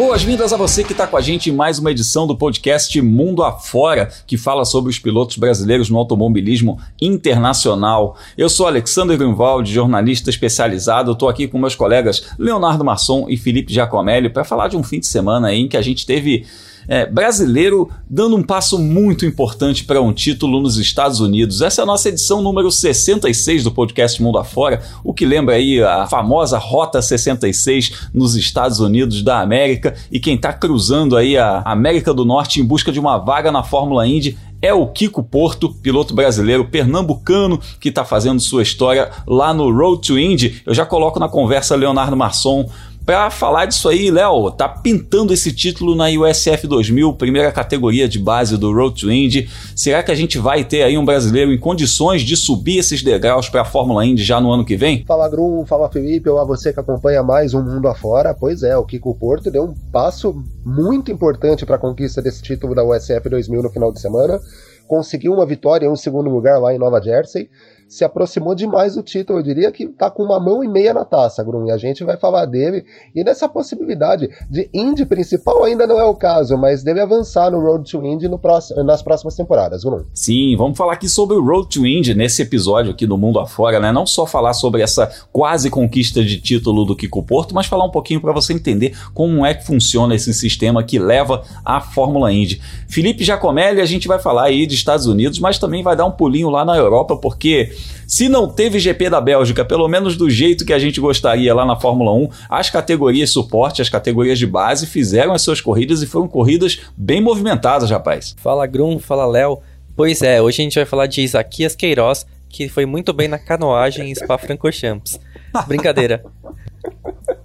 Boas-vindas a você que está com a gente em mais uma edição do podcast Mundo Afora, que fala sobre os pilotos brasileiros no automobilismo internacional. Eu sou Alexandre Grunwald, jornalista especializado. Estou aqui com meus colegas Leonardo Masson e Felipe Giacomelli para falar de um fim de semana em que a gente teve é, brasileiro dando um passo muito importante para um título nos Estados Unidos. Essa é a nossa edição número 66 do podcast Mundo Afora, o que lembra aí a famosa Rota 66 nos Estados Unidos da América. E quem está cruzando aí a América do Norte em busca de uma vaga na Fórmula Indy é o Kiko Porto, piloto brasileiro pernambucano que está fazendo sua história lá no Road to Indy. Eu já coloco na conversa Leonardo Marçom para falar disso aí, Léo, tá pintando esse título na USF 2000, primeira categoria de base do Road to Indy. Será que a gente vai ter aí um brasileiro em condições de subir esses degraus para a Fórmula Indy já no ano que vem? Fala Grum, fala Felipe, ou a você que acompanha mais um mundo afora. Pois é, o Kiko Porto deu um passo muito importante para a conquista desse título da USF 2000 no final de semana. Conseguiu uma vitória em um segundo lugar lá em Nova Jersey se aproximou demais do título. Eu diria que tá com uma mão e meia na taça, Grum, e a gente vai falar dele. E nessa possibilidade de Indy principal ainda não é o caso, mas deve avançar no Road to Indy no próximo, nas próximas temporadas, Grum. Sim, vamos falar aqui sobre o Road to Indy nesse episódio aqui do Mundo Afora, né? Não só falar sobre essa quase conquista de título do Kiko Porto, mas falar um pouquinho para você entender como é que funciona esse sistema que leva à Fórmula Indy. Felipe Giacomelli, a gente vai falar aí de Estados Unidos, mas também vai dar um pulinho lá na Europa, porque se não teve GP da Bélgica, pelo menos do jeito que a gente gostaria lá na Fórmula 1, as categorias suporte, as categorias de base fizeram as suas corridas e foram corridas bem movimentadas, rapaz. Fala Grum, fala Léo. Pois é, hoje a gente vai falar de Isaquias Queiroz, que foi muito bem na canoagem em Spa-Francorchamps. Brincadeira.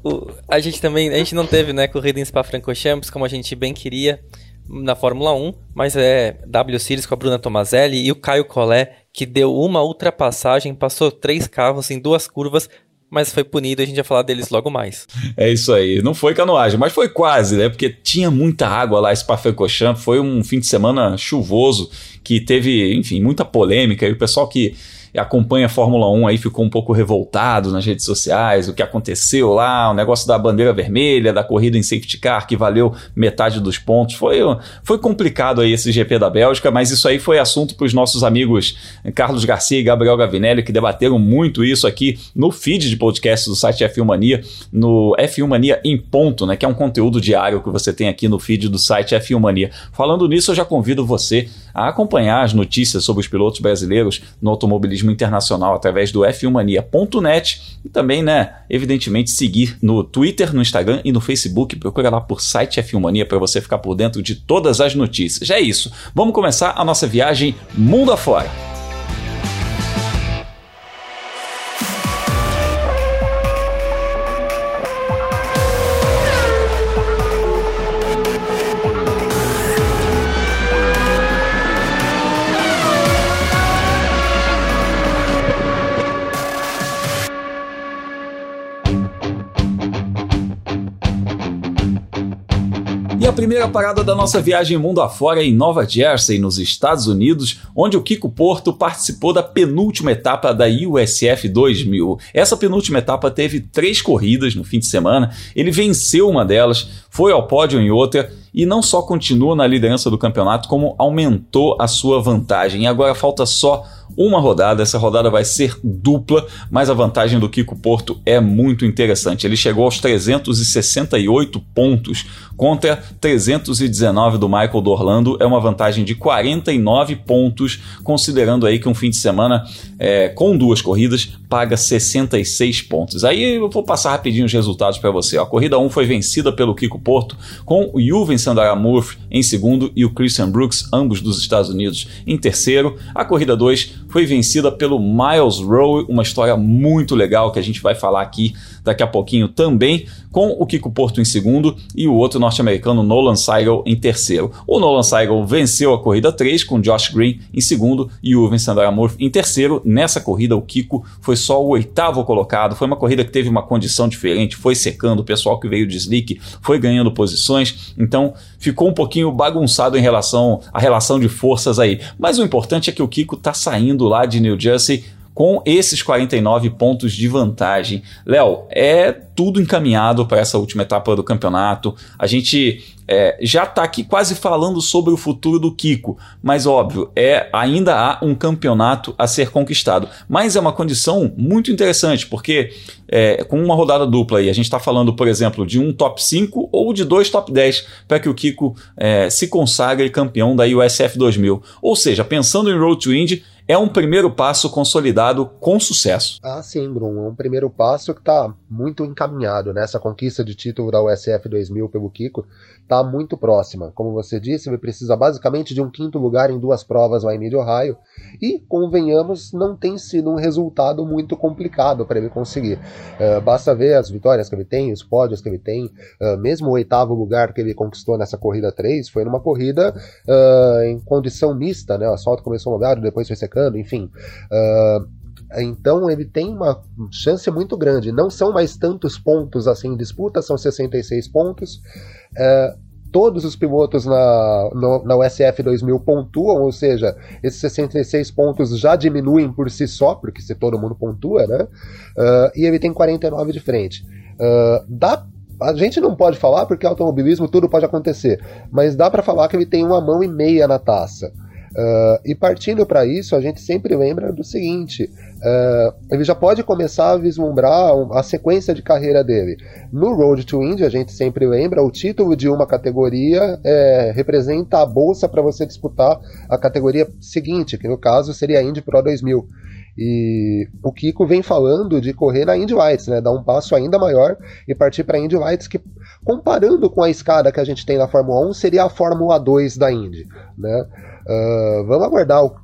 O, a gente também, a gente não teve, né, corrida em Spa-Francorchamps como a gente bem queria na Fórmula 1, mas é W Series com a Bruna Tomazelli e o Caio Collet que deu uma ultrapassagem, passou três carros em duas curvas, mas foi punido, a gente vai falar deles logo mais. É isso aí, não foi canoagem, mas foi quase, né? Porque tinha muita água lá, Spa-Francorchamps, foi um fim de semana chuvoso que teve, enfim, muita polêmica e o pessoal que acompanha a Fórmula 1 aí ficou um pouco revoltado nas redes sociais, o que aconteceu lá, o negócio da bandeira vermelha, da corrida em safety car que valeu metade dos pontos. Foi, foi complicado aí esse GP da Bélgica, mas isso aí foi assunto para os nossos amigos Carlos Garcia e Gabriel Gavinelli, que debateram muito isso aqui no feed de podcast do site F1 Mania, no F1 Mania em ponto, né, que é um conteúdo diário que você tem aqui no feed do site F1 Mania. Falando nisso, eu já convido você a acompanhar as notícias sobre os pilotos brasileiros no automobilismo internacional através do f1mania.net e também, né, evidentemente, seguir no Twitter, no Instagram e no Facebook. Procura lá por site F1 Mania para você ficar por dentro de todas as notícias. Já é isso. Vamos começar a nossa viagem mundo afora. Primeira parada da nossa viagem mundo afora é em Nova Jersey, nos Estados Unidos, onde o Kiko Porto participou da penúltima etapa da USF 2000. Essa penúltima etapa teve três corridas no fim de semana, ele venceu uma delas, foi ao pódio em outra e não só continua na liderança do campeonato, como aumentou a sua vantagem. E agora falta só uma rodada. Essa rodada vai ser dupla, mas a vantagem do Kiko Porto é muito interessante. Ele chegou aos 368 pontos contra 319 do Michael do Orlando. É uma vantagem de 49 pontos, considerando aí que um fim de semana é, com duas corridas paga 66 pontos. Aí eu vou passar rapidinho os resultados para você. A corrida 1 foi vencida pelo Kiko Porto, com o Juven Sandara Murphy em segundo e o Christian Brooks, ambos dos Estados Unidos, em terceiro. A corrida 2 foi vencida pelo Miles Rowe, uma história muito legal que a gente vai falar aqui daqui a pouquinho também, com o Kiko Porto em segundo e o outro norte-americano Nolan Seigel em terceiro. O Nolan Seigel venceu a corrida 3 com Josh Green em segundo e o Vincent Murphy em terceiro. Nessa corrida o Kiko foi só o oitavo colocado, foi uma corrida que teve uma condição diferente, foi secando, o pessoal que veio de slick foi ganhando posições, então ficou um pouquinho bagunçado em relação à relação de forças aí. Mas o importante é que o Kiko está saindo lá de New Jersey com esses 49 pontos de vantagem. Léo, é tudo encaminhado para essa última etapa do campeonato. A gente é, já está aqui quase falando sobre o futuro do Kiko, mas óbvio, é ainda há um campeonato a ser conquistado. Mas é uma condição muito interessante, porque é, com uma rodada dupla aí, a gente está falando, por exemplo, de um top 5 ou de dois top 10 para que o Kiko é, se consagre campeão da USF 2000. Ou seja, pensando em Road to Indy, é um primeiro passo consolidado com sucesso. Ah, sim, Bruno. É um primeiro passo que está muito encaminhado nessa conquista de título da USF 2000 pelo Kiko. Está muito próxima. Como você disse, ele precisa basicamente de um quinto lugar em duas provas lá em Mid-Ohio. E, convenhamos, não tem sido um resultado muito complicado para ele conseguir. Uh, basta ver as vitórias que ele tem, os pódios que ele tem. Uh, mesmo o oitavo lugar que ele conquistou nessa corrida 3 foi numa corrida uh, em condição mista, né? O asfalto começou molhado, depois foi secando, enfim. Então ele tem uma chance muito grande. Não são mais tantos pontos assim em disputa, são 66 pontos. Uh, todos os pilotos na, no, na USF 2000 pontuam, ou seja, esses 66 pontos já diminuem por si só, porque se todo mundo pontua, né? Uh, e ele tem 49 de frente. Uh, dá a gente não pode falar porque automobilismo tudo pode acontecer, mas dá para falar que ele tem uma mão e meia na taça. Uh, e partindo para isso, a gente sempre lembra do seguinte: uh, ele já pode começar a vislumbrar a sequência de carreira dele. No Road to Indy, a gente sempre lembra, o título de uma categoria é, representa a bolsa para você disputar a categoria seguinte, que no caso seria a Indy Pro 2000. E o Kiko vem falando de correr na Indy Lights, né? Dar um passo ainda maior e partir para a Indy Lights, que comparando com a escada que a gente tem na Fórmula 1, seria a Fórmula 2 da Indy, né? Uh, vamos aguardar o,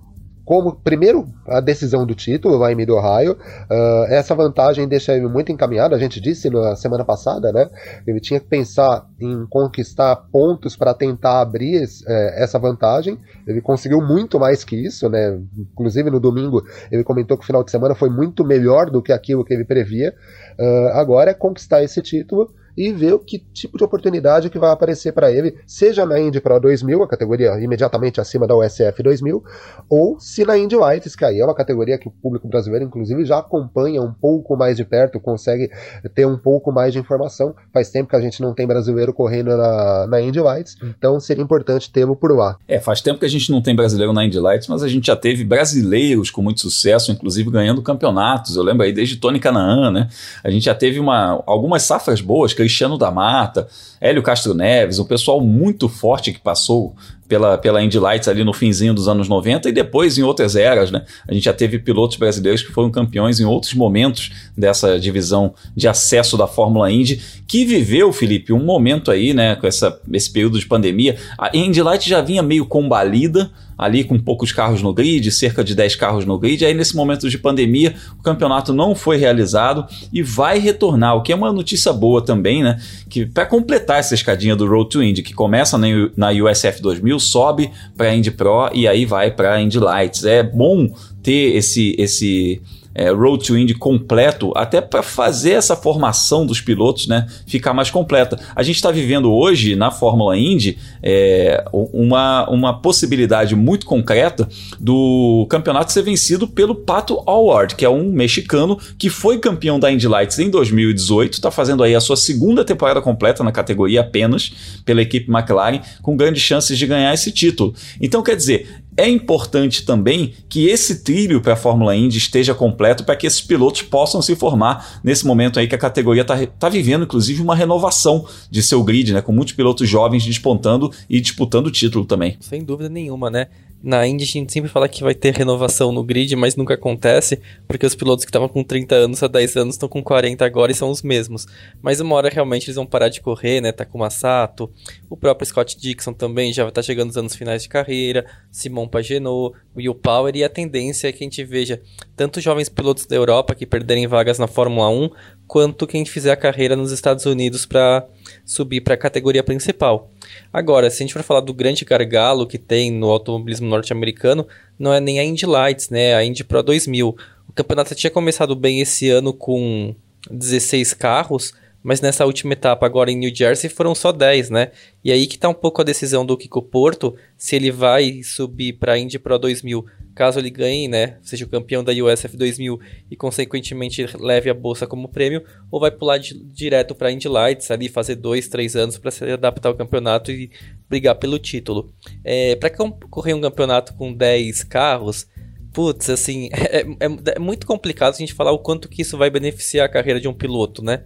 como primeiro a decisão do título lá em Mid Ohio. Uh, essa vantagem deixa ele muito encaminhado. A gente disse na semana passada, né? Ele tinha que pensar em conquistar pontos para tentar abrir é, essa vantagem. Ele conseguiu muito mais que isso, né? Inclusive no domingo ele comentou que o final de semana foi muito melhor do que aquilo que ele previa. Uh, agora é conquistar esse título e ver o que tipo de oportunidade que vai aparecer para ele, seja na Indy Pro 2000, a categoria imediatamente acima da USF 2000, ou se na Indy Lights, que aí é uma categoria que o público brasileiro, inclusive, já acompanha um pouco mais de perto, consegue ter um pouco mais de informação. Faz tempo que a gente não tem brasileiro correndo na, na Indy Lights, então seria importante tê-lo por lá. É, faz tempo que a gente não tem brasileiro na Indy Lights, mas a gente já teve brasileiros com muito sucesso, inclusive ganhando campeonatos. Eu lembro aí desde Tony Canaan, né? A gente já teve uma, algumas safras boas, Cristiano da Mata, Hélio Castro Neves, um pessoal muito forte que passou pela, pela Indy Lights ali no finzinho dos anos 90 e depois em outras eras, né? A gente já teve pilotos brasileiros que foram campeões em outros momentos dessa divisão de acesso da Fórmula Indy, que viveu, Felipe, um momento aí, né, com essa, esse período de pandemia. A Indy Lights já vinha meio combalida, ali com poucos carros no grid, cerca de 10 carros no grid. Aí, nesse momento de pandemia, o campeonato não foi realizado e vai retornar, o que é uma notícia boa também, né? Que para completar essa escadinha do Road to Indy, que começa na USF 2000, sobe para Indy Pro e aí vai para Indy Lights. É bom ter esse esse é, Road to Indy completo, até para fazer essa formação dos pilotos né, ficar mais completa. A gente está vivendo hoje na Fórmula Indy é, uma, uma possibilidade muito concreta do campeonato ser vencido pelo Pato Howard, que é um mexicano que foi campeão da Indy Lights em 2018, está fazendo aí a sua segunda temporada completa na categoria apenas pela equipe McLaren, com grandes chances de ganhar esse título. Então, quer dizer, é importante também que esse trilho para a Fórmula Indy esteja completo para que esses pilotos possam se formar nesse momento aí que a categoria está tá vivendo, inclusive, uma renovação de seu grid, né? Com muitos pilotos jovens despontando e disputando o título também. Sem dúvida nenhuma, né? Na Indy a gente sempre fala que vai ter renovação no grid, mas nunca acontece, porque os pilotos que estavam com 30 anos há 10 anos estão com 40 agora e são os mesmos. Mas uma hora realmente eles vão parar de correr, né? Takuma Sato, o próprio Scott Dixon também já vai estar tá chegando nos anos finais de carreira, Simon Pagenaud, Will Power, e a tendência é que a gente veja tanto jovens pilotos da Europa que perderem vagas na Fórmula 1, quanto quem fizer a carreira nos Estados Unidos para subir para a categoria principal. Agora, se a gente for falar do grande gargalo que tem no automobilismo norte-americano, não é nem a Indy Lights, né? A Indy Pro 2000. O campeonato tinha começado bem esse ano com 16 carros, mas nessa última etapa agora em New Jersey foram só 10, né? E aí que tá um pouco a decisão do Kiko Porto, se ele vai subir para a Indy Pro 2000, caso ele ganhe, né, seja o campeão da USF 2000 e consequentemente leve a bolsa como prêmio, ou vai pular de, direto para Indy Lights ali fazer dois, três anos para se adaptar ao campeonato e brigar pelo título. É, para correr um campeonato com 10 carros, Putz, assim, é, é, é, muito complicado a gente falar o quanto que isso vai beneficiar a carreira de um piloto, né?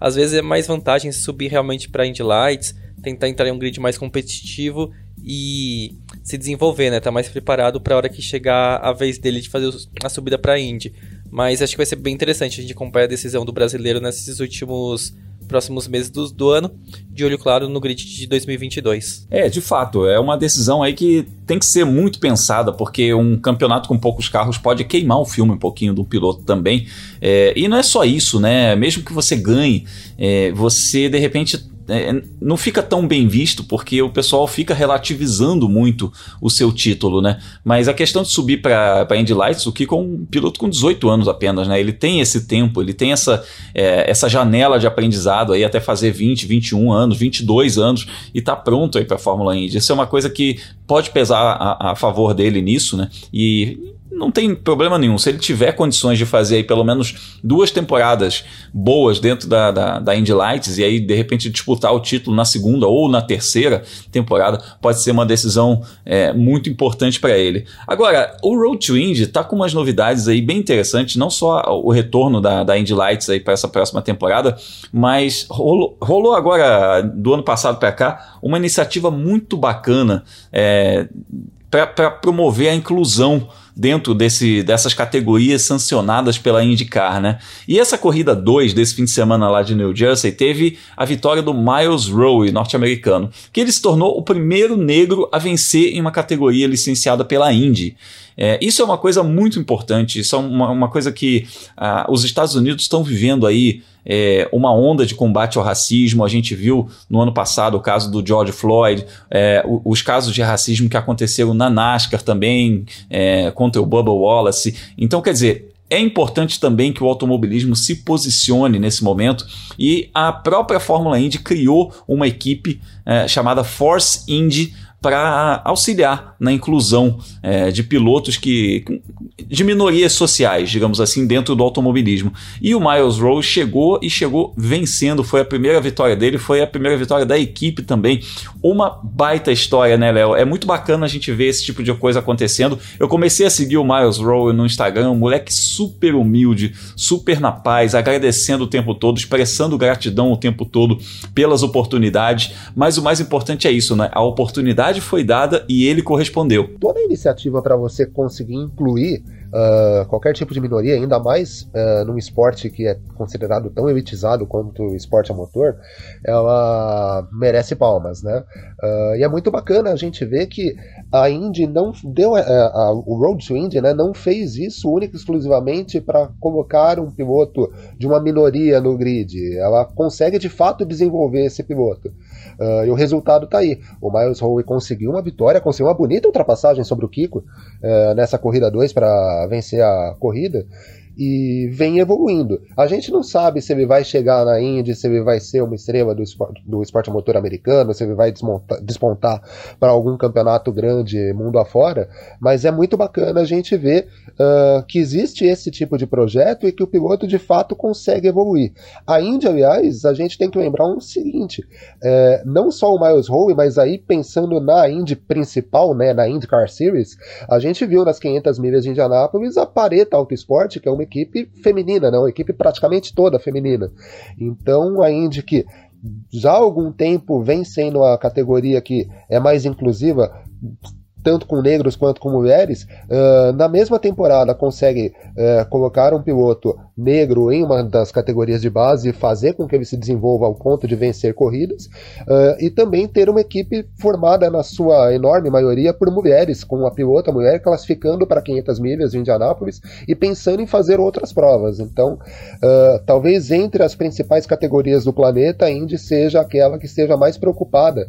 Às vezes é mais vantagem subir realmente para Indy Lights, tentar entrar em um grid mais competitivo e se desenvolver, né? Tá mais preparado para a hora que chegar a vez dele de fazer a subida para Indy. Mas acho que vai ser bem interessante a gente acompanhar a decisão do brasileiro nesses últimos próximos meses do, do ano, de olho claro no grid de 2022. É, de fato, é uma decisão aí que tem que ser muito pensada, porque um campeonato com poucos carros pode queimar o filme um pouquinho do piloto também. É, e não é só isso, né? Mesmo que você ganhe, é, você de repente é, não fica tão bem visto porque o pessoal fica relativizando muito o seu título, né? Mas a questão de subir para Indy Lights, o Kiko é um piloto com 18 anos apenas, né? Ele tem esse tempo, ele tem essa, é, essa janela de aprendizado aí até fazer 20, 21 anos, 22 anos e tá pronto aí para Fórmula Indy. Isso é uma coisa que pode pesar a, a favor dele nisso, né? E não tem problema nenhum. Se ele tiver condições de fazer aí pelo menos duas temporadas boas dentro da, da, da Indy Lights e aí de repente disputar o título na segunda ou na terceira temporada, pode ser uma decisão é, muito importante para ele. Agora, o Road to Indy tá com umas novidades aí bem interessantes, não só o retorno da, da Indy Lights aí para essa próxima temporada, mas rolou, rolou agora do ano passado para cá uma iniciativa muito bacana é, para promover a inclusão dentro desse, dessas categorias sancionadas pela IndyCar, né? E essa corrida 2 desse fim de semana lá de New Jersey teve a vitória do Miles Rowe, norte-americano, que ele se tornou o primeiro negro a vencer em uma categoria licenciada pela Indy. É, isso é uma coisa muito importante, isso é uma, uma coisa que ah, os Estados Unidos estão vivendo aí é, uma onda de combate ao racismo. A gente viu no ano passado o caso do George Floyd, é, os casos de racismo que aconteceram na NASCAR também, é, contra o Bubba Wallace. Então, quer dizer, é importante também que o automobilismo se posicione nesse momento e a própria Fórmula Indy criou uma equipe é, chamada Force Indy para auxiliar na inclusão é, de pilotos que de minorias sociais, digamos assim, dentro do automobilismo. E o Miles Rowe chegou e chegou vencendo, foi a primeira vitória dele, foi a primeira vitória da equipe também. Uma baita história, né, Léo? É muito bacana a gente ver esse tipo de coisa acontecendo. Eu comecei a seguir o Miles Rowe no Instagram, um moleque super humilde, super na paz, agradecendo o tempo todo, expressando gratidão o tempo todo pelas oportunidades, mas o mais importante é isso, né? A oportunidade oportunidade foi dada e ele correspondeu. Toda iniciativa para você conseguir incluir uh, qualquer tipo de minoria, ainda mais uh, num esporte que é considerado tão elitizado quanto o esporte a motor, ela merece palmas, né? Uh, e é muito bacana a gente ver que a Indy não deu a, o Road to Indy, né, não fez isso única e exclusivamente para colocar um piloto de uma minoria no grid. Ela consegue de fato desenvolver esse piloto. Uh, e o resultado está aí. O Miles Howe conseguiu uma vitória, conseguiu uma bonita ultrapassagem sobre o Kiko uh, nessa corrida 2 para vencer a corrida e vem evoluindo. A gente não sabe se ele vai chegar na Indy, se ele vai ser uma estrela do esporte, do esporte motor americano, se ele vai desmontar, despontar para algum campeonato grande mundo afora, mas é muito bacana a gente ver uh, que existe esse tipo de projeto e que o piloto de fato consegue evoluir. A Indy, aliás, a gente tem que lembrar um seguinte: é, não só o Miles Howe, mas aí pensando na Indy principal, né, na IndyCar Series, a gente viu nas 500 milhas de Indianápolis a Pareta Autosport, que é uma equipe feminina, né? uma equipe praticamente toda feminina. Então a Indy que já há algum tempo vem sendo a categoria que é mais inclusiva, tanto com negros quanto com mulheres, uh, na mesma temporada consegue uh, colocar um piloto negro em uma das categorias de base e fazer com que ele se desenvolva ao ponto de vencer corridas, uh, e também ter uma equipe formada na sua enorme maioria por mulheres, com uma pilota mulher classificando para 500 milhas em Indianápolis e pensando em fazer outras provas. Então, talvez entre as principais categorias do planeta, a Indy seja aquela que esteja mais preocupada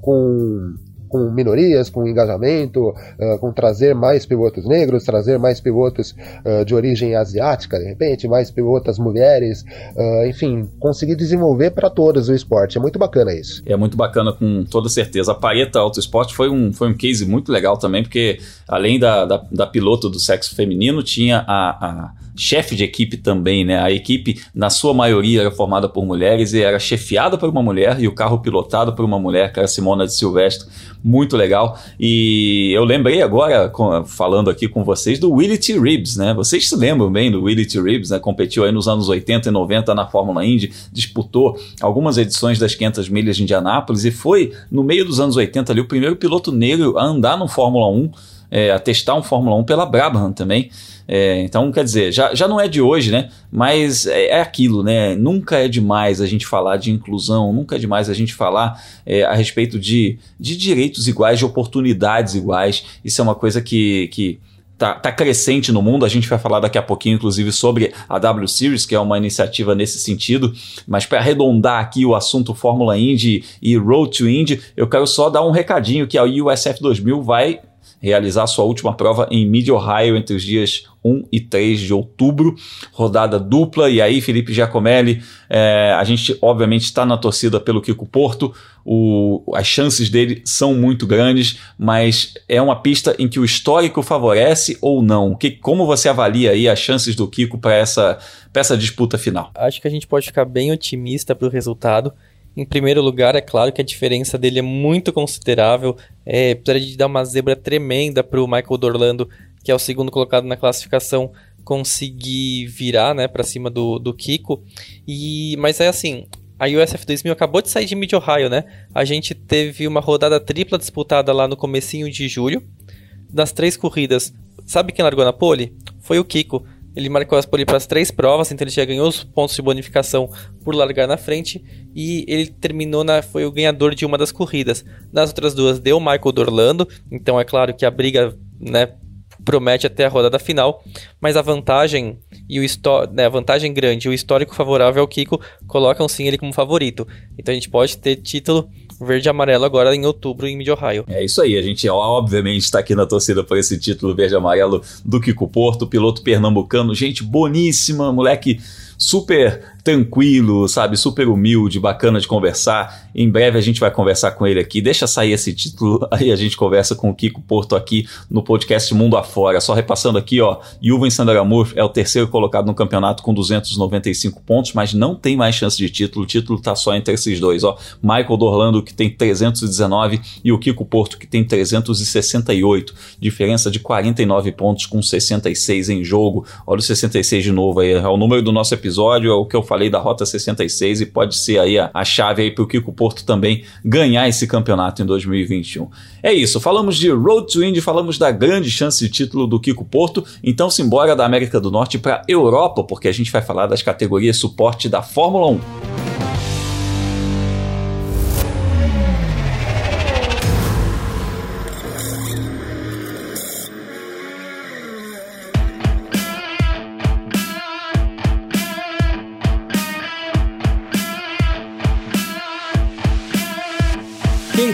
com com minorias, com engajamento, uh, com trazer mais pilotos negros, trazer mais pilotos uh, de origem asiática, de repente, mais pilotas mulheres, uh, enfim, conseguir desenvolver para todos o esporte. É muito bacana isso. É muito bacana, com toda certeza. A Pareta Auto Esporte foi um, foi um case muito legal também, porque além da, da, da piloto do sexo feminino, tinha a, a chefe de equipe também, né? A equipe, na sua maioria, era formada por mulheres e era chefiada por uma mulher e o carro pilotado por uma mulher, que era Simona de Silvestre. Muito legal. E eu lembrei agora, falando aqui com vocês, do Willie T. Reeves, né? Vocês se lembram bem do Willie T. Reeves, né? Competiu aí nos anos 80 e 90 na Fórmula Indy, disputou algumas edições das 500 milhas de Indianápolis e foi, no meio dos anos 80 ali, o primeiro piloto negro a andar no Fórmula 1 é, a testar um Fórmula 1 pela Brabham também. É, então, quer dizer, já, já não é de hoje, né? Mas é, é, aquilo, né? Nunca é demais a gente falar de inclusão, nunca é demais a gente falar é, a respeito de, de direitos iguais, de oportunidades iguais. Isso é uma coisa que. que Tá, tá, crescente no mundo. A gente vai falar daqui a pouquinho, inclusive, sobre a W Series, que é uma iniciativa nesse sentido. Mas para arredondar aqui o assunto Fórmula Indy e Road to Indy, eu quero só dar um recadinho que a USF 2000 vai realizar sua última prova em Mid Ohio entre os dias 1 e 3 de outubro, rodada dupla. E aí, Felipe Giacomelli, é, a gente obviamente está na torcida pelo Kiko Porto, o, as chances dele são muito grandes, mas é uma pista em que o histórico favorece ou não? Que, como você avalia aí as chances do Kiko para essa, essa disputa final? Acho que a gente pode ficar bem otimista para o resultado. Em primeiro lugar, é claro que a diferença dele é muito considerável. É, precisaria de dar uma zebra tremenda para o Michael Dorlando, que é o segundo colocado na classificação, conseguir virar né, para cima do, do Kiko. E, mas é assim, a USF 2000 acabou de sair de Mid-Ohio, né? A gente teve uma rodada tripla disputada lá no comecinho de julho. Das três corridas, sabe quem largou na pole? Foi o Kiko. Ele marcou as pole para as três provas, então ele já ganhou os pontos de bonificação por largar na frente e ele terminou na foi o ganhador de uma das corridas. Nas outras duas deu Michael Dorlando, então é claro que a briga, né, promete até a rodada final, mas a vantagem e o né, a vantagem grande e o histórico favorável ao Kiko colocam sim ele como favorito. Então a gente pode ter título verde e amarelo agora em outubro em Mid-Ohio. É isso aí, a gente obviamente está aqui na torcida por esse título verde e amarelo do Kiko Porto, piloto pernambucano, gente boníssima, moleque super tranquilo, sabe? Super humilde, bacana de conversar. Em breve a gente vai conversar com ele aqui. Deixa sair esse título, aí a gente conversa com o Kiko Porto aqui no podcast Mundo Afora. Só repassando aqui, ó, Yuvan Sandaramur é o terceiro colocado no campeonato com 295 pontos, mas não tem mais chance de título. O título tá só entre esses dois, ó. Michael Dorlando que tem 319 e o Kiko Porto que tem 368. Diferença de 49 pontos com 66 em jogo. Olha o 66 de novo aí, é o número do nosso episódio, é o que eu falei da Rota 66 e pode ser aí a, a chave para o Kiko Porto também ganhar esse campeonato em 2021. É isso, falamos de Road to Indy, falamos da grande chance de título do Kiko Porto, então simbora da América do Norte para Europa, porque a gente vai falar das categorias suporte da Fórmula 1.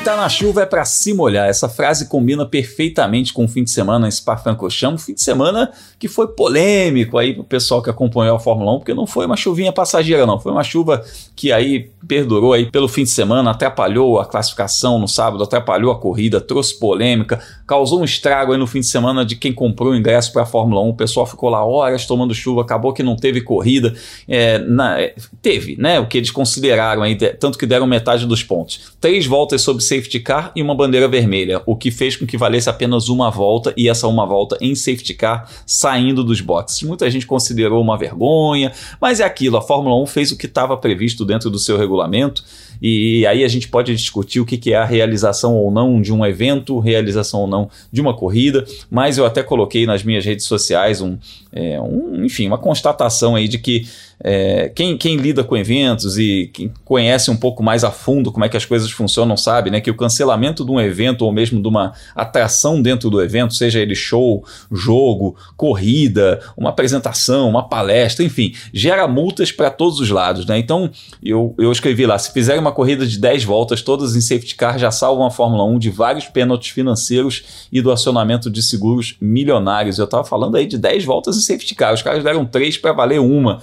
Tá na chuva é para se molhar. Essa frase combina perfeitamente com o fim de semana em Spa-Francorchamps, fim de semana que foi polêmico aí pro pessoal que acompanhou a Fórmula 1, porque não foi uma chuvinha passageira não, foi uma chuva que aí perdurou aí pelo fim de semana, atrapalhou a classificação no sábado, atrapalhou a corrida, trouxe polêmica, causou um estrago aí no fim de semana de quem comprou o ingresso para a Fórmula 1. O pessoal ficou lá horas tomando chuva, acabou que não teve corrida. É, na, é, teve, né? O que eles consideraram aí, tanto que deram metade dos pontos. Três voltas sob safety car e uma bandeira vermelha, o que fez com que valesse apenas uma volta e essa uma volta em safety car saindo dos boxes. Muita gente considerou uma vergonha, mas é aquilo, a Fórmula 1 fez o que estava previsto dentro do seu regulamento. E aí a gente pode discutir o que, que é a realização ou não de um evento, realização ou não de uma corrida, mas eu até coloquei nas minhas redes sociais um, é, um enfim, uma constatação aí de que é, quem, quem lida com eventos e quem conhece um pouco mais a fundo como é que as coisas funcionam sabe, né, que o cancelamento de um evento ou mesmo de uma atração dentro do evento, seja ele show, jogo, corrida, uma apresentação, uma palestra, enfim, gera multas para todos os lados, né? Então eu, eu escrevi lá, se fizerem uma corrida de 10 voltas, todas em safety car, já salvam a Fórmula 1 de vários pênaltis financeiros e do acionamento de seguros milionários. Eu estava falando aí de 10 voltas em safety car, os caras deram 3 para valer uma.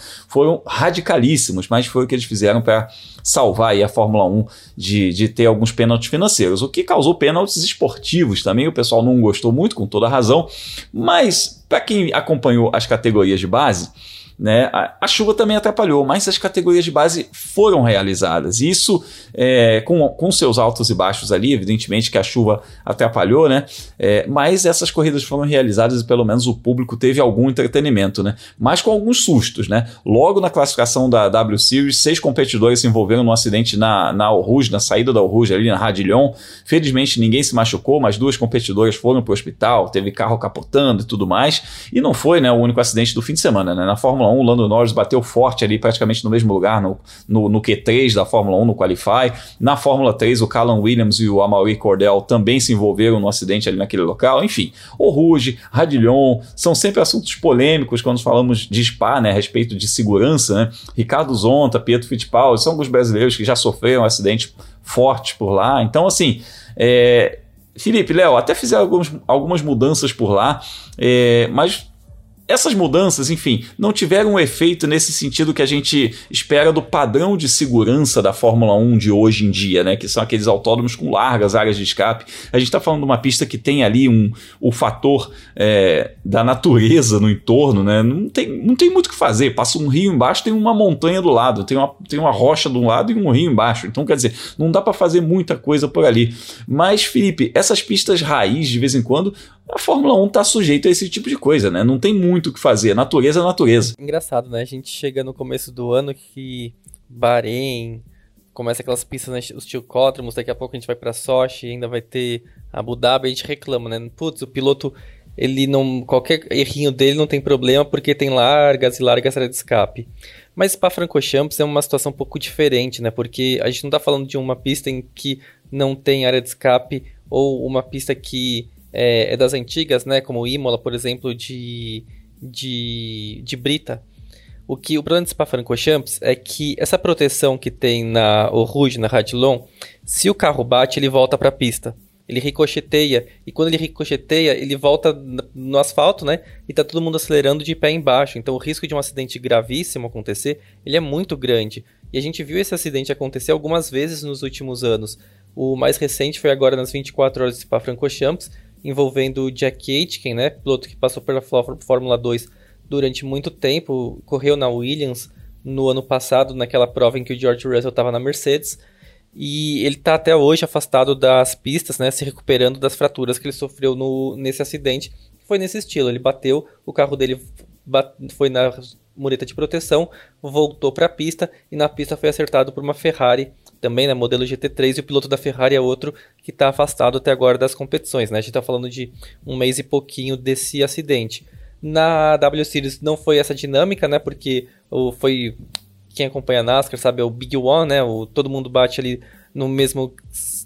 Radicalíssimos, mas foi o que eles fizeram para salvar a Fórmula 1 de, de ter alguns pênaltis financeiros, o que causou pênaltis esportivos também. O pessoal não gostou muito, com toda razão, mas para quem acompanhou as categorias de base, né? A, a, chuva também atrapalhou, mas as categorias de base foram realizadas. Isso é, com, com seus altos e baixos ali, evidentemente que a chuva atrapalhou, né? É, mas essas corridas foram realizadas e pelo menos o público teve algum entretenimento, né? Mas com alguns sustos, né? Logo na classificação da W Series, seis competidores se envolveram num acidente na, na Rouge, na saída da Rouge ali na Radilhon. Felizmente ninguém se machucou, mas duas competidoras foram para o hospital, teve carro capotando e tudo mais. E não foi né, o único acidente do fim de semana, né? Na Fórmula Fórmula 1, o Lando Norris bateu forte ali, praticamente no mesmo lugar, no, no, no Q3 da Fórmula 1, no Qualify. Na Fórmula 3, o Callum Williams e o Amaury Cordell também se envolveram no acidente ali naquele local. Enfim, o Rouge, Radilhon, são sempre assuntos polêmicos quando falamos de Spa, né, a respeito de segurança. Né? Ricardo Zonta, Pietro Fittipaldi, são alguns brasileiros que já sofreram acidentes fortes por lá. Então, assim, é, Felipe, Léo, até fizeram alguns, algumas mudanças por lá, é, mas essas mudanças, enfim, não tiveram um efeito nesse sentido que a gente espera do padrão de segurança da Fórmula 1 de hoje em dia, né? Que são aqueles autódromos com largas áreas de escape. A gente está falando de uma pista que tem ali um, o fator é, da natureza no entorno, né? Não tem, não tem muito o que fazer. Passa um rio embaixo, tem uma montanha do lado, tem uma, tem uma rocha de um lado e um rio embaixo. Então, quer dizer, não dá para fazer muita coisa por ali. Mas, Felipe, essas pistas raiz, de vez em quando, a Fórmula 1 está sujeita a esse tipo de coisa, né? Não tem muito o que fazer. Natureza é natureza. Engraçado, né? A gente chega no começo do ano que Bahrein começa aquelas pistas, né? os tilcódromos, daqui a pouco a gente vai para Sochi, ainda vai ter Abu Dhabi, a gente reclama, né? Putz, o piloto, ele não. qualquer errinho dele não tem problema porque tem largas e largas áreas de escape. Mas para Francorchamps é uma situação um pouco diferente, né? Porque a gente não está falando de uma pista em que não tem área de escape ou uma pista que é, é das antigas, né? Como Imola, por exemplo, de, de, de Brita. O que o problema de Spa-Francorchamps é que essa proteção que tem na Rouge, na Radilon, se o carro bate, ele volta para a pista. Ele ricocheteia, e quando ele ricocheteia, ele volta no asfalto, né? E tá todo mundo acelerando de pé embaixo. Então o risco de um acidente gravíssimo acontecer, ele é muito grande. E a gente viu esse acidente acontecer algumas vezes nos últimos anos. O mais recente foi agora nas 24 horas de Spa-Francorchamps, envolvendo o Jack Aitken, né, piloto que passou pela Fórmula 2 durante muito tempo, correu na Williams no ano passado, naquela prova em que o George Russell estava na Mercedes, e ele está até hoje afastado das pistas, né, se recuperando das fraturas que ele sofreu no, nesse acidente. Foi nesse estilo, ele bateu, o carro dele foi na mureta de proteção, voltou para a pista e na pista foi acertado por uma Ferrari também, né, modelo GT3, e o piloto da Ferrari é outro que está afastado até agora das competições. Né? A gente está falando de um mês e pouquinho desse acidente. Na W Series não foi essa dinâmica, né? Porque o, foi quem acompanha a NASCAR sabe é o Big One, né? O, todo mundo bate ali no mesmo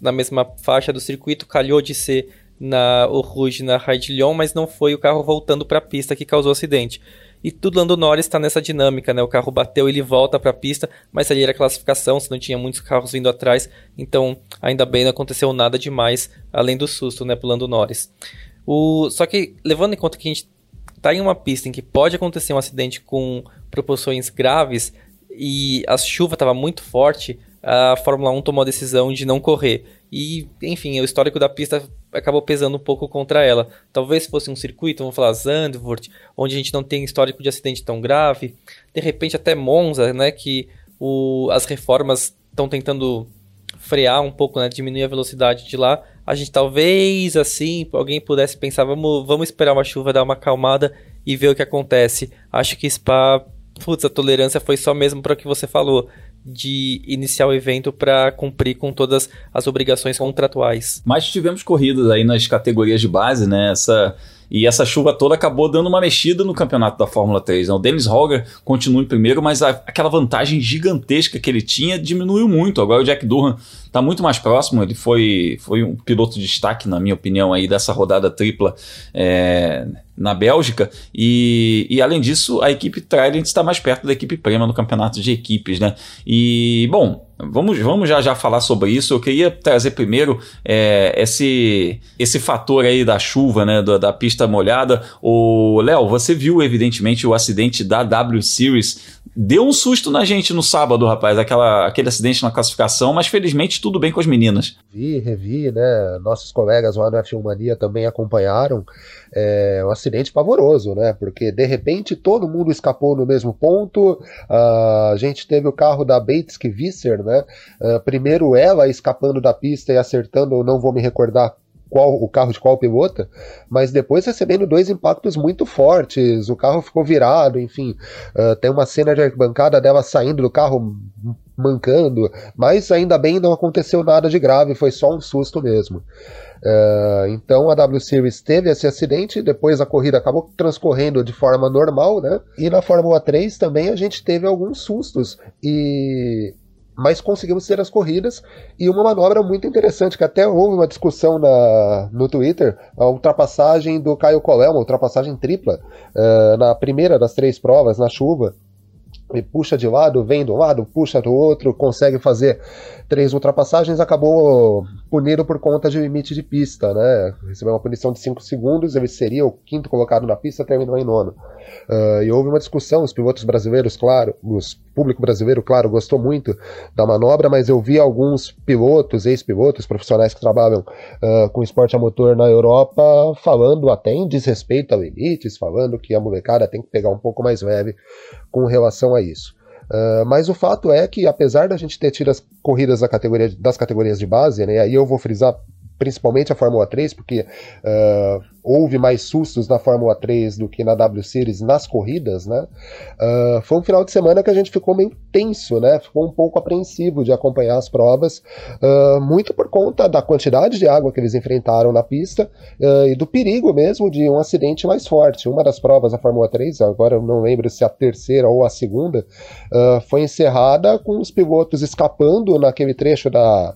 na mesma faixa do circuito, calhou de ser na o Rouge na Raidillon, mas não foi o carro voltando para a pista que causou o acidente. E tudo Lando Norris está nessa dinâmica, né? O carro bateu, ele volta para a pista, mas ali era classificação, se não tinha muitos carros vindo atrás, então ainda bem não aconteceu nada demais além do susto, né, pro Lando Norris. O só que levando em conta que a gente está em uma pista em que pode acontecer um acidente com proporções graves e a chuva estava muito forte, a Fórmula 1 tomou a decisão de não correr. E, enfim, o histórico da pista acabou pesando um pouco contra ela. Talvez fosse um circuito, vamos falar Zandvoort, onde a gente não tem histórico de acidente tão grave. De repente até Monza, né, que o, as reformas estão tentando frear um pouco, né, diminuir a velocidade de lá. A gente talvez assim, alguém pudesse pensar, vamos, vamos esperar uma chuva dar uma acalmada e ver o que acontece. Acho que Spa, putz, a tolerância foi só mesmo para o que você falou de iniciar o evento para cumprir com todas as obrigações contratuais. Mas tivemos corridas aí nas categorias de base, né? Essa E essa chuva toda acabou dando uma mexida no campeonato da Fórmula 3. Né? O Dennis Hogger continua em primeiro, mas a, aquela vantagem gigantesca que ele tinha diminuiu muito. Agora o Jack Durham está muito mais próximo. Ele foi, foi um piloto de destaque, na minha opinião, aí dessa rodada tripla é, na Bélgica. E, e, além disso, a equipe Trident está mais perto da equipe Prema no campeonato de equipes, né? E, bom, Vamos, vamos já já falar sobre isso. Eu queria trazer primeiro é, esse, esse fator aí da chuva, né, da, da pista molhada. O Léo, você viu evidentemente o acidente da W Series Deu um susto na gente no sábado, rapaz, aquela, aquele acidente na classificação, mas felizmente tudo bem com as meninas. Vi, revi, né? Nossos colegas lá no F1 Mania também acompanharam. É um acidente pavoroso, né? Porque de repente todo mundo escapou no mesmo ponto. Uh, a gente teve o carro da Bates Visser, né? Uh, primeiro ela escapando da pista e acertando, não vou me recordar qual o carro de qual piloto, mas depois recebendo dois impactos muito fortes, o carro ficou virado, enfim, uh, tem uma cena de arquibancada dela saindo do carro mancando, mas ainda bem não aconteceu nada de grave, foi só um susto mesmo. Uh, então a W Series teve esse acidente, depois a corrida acabou transcorrendo de forma normal, né? E na Fórmula 3 também a gente teve alguns sustos. E mas conseguimos ter as corridas e uma manobra muito interessante, que até houve uma discussão na, no Twitter, a ultrapassagem do Caio Collet, uma ultrapassagem tripla, uh, na primeira das três provas, na chuva, e puxa de lado, vem do lado, puxa do outro, consegue fazer três ultrapassagens, acabou punido por conta de limite de pista, né? Recebeu uma punição de 5 segundos, ele seria o quinto colocado na pista, terminou em nono. Uh, e houve uma discussão, os pilotos brasileiros, claro, o público brasileiro, claro, gostou muito da manobra, mas eu vi alguns pilotos, ex-pilotos, profissionais que trabalham uh, com esporte a motor na Europa, falando até em desrespeito a limites, falando que a molecada tem que pegar um pouco mais leve com relação a isso. Uh, mas o fato é que, apesar da gente ter tido as corridas da categoria, das categorias de base, né, aí eu vou frisar principalmente a Fórmula 3, porque uh, houve mais sustos na Fórmula 3 do que na W Series nas corridas, né? Uh, foi um final de semana que a gente ficou meio tenso, né? Ficou um pouco apreensivo de acompanhar as provas, uh, muito por conta da quantidade de água que eles enfrentaram na pista e do perigo mesmo de um acidente mais forte. Uma das provas da Fórmula 3, agora eu não lembro se a terceira ou a segunda, foi encerrada com os pilotos escapando naquele trecho da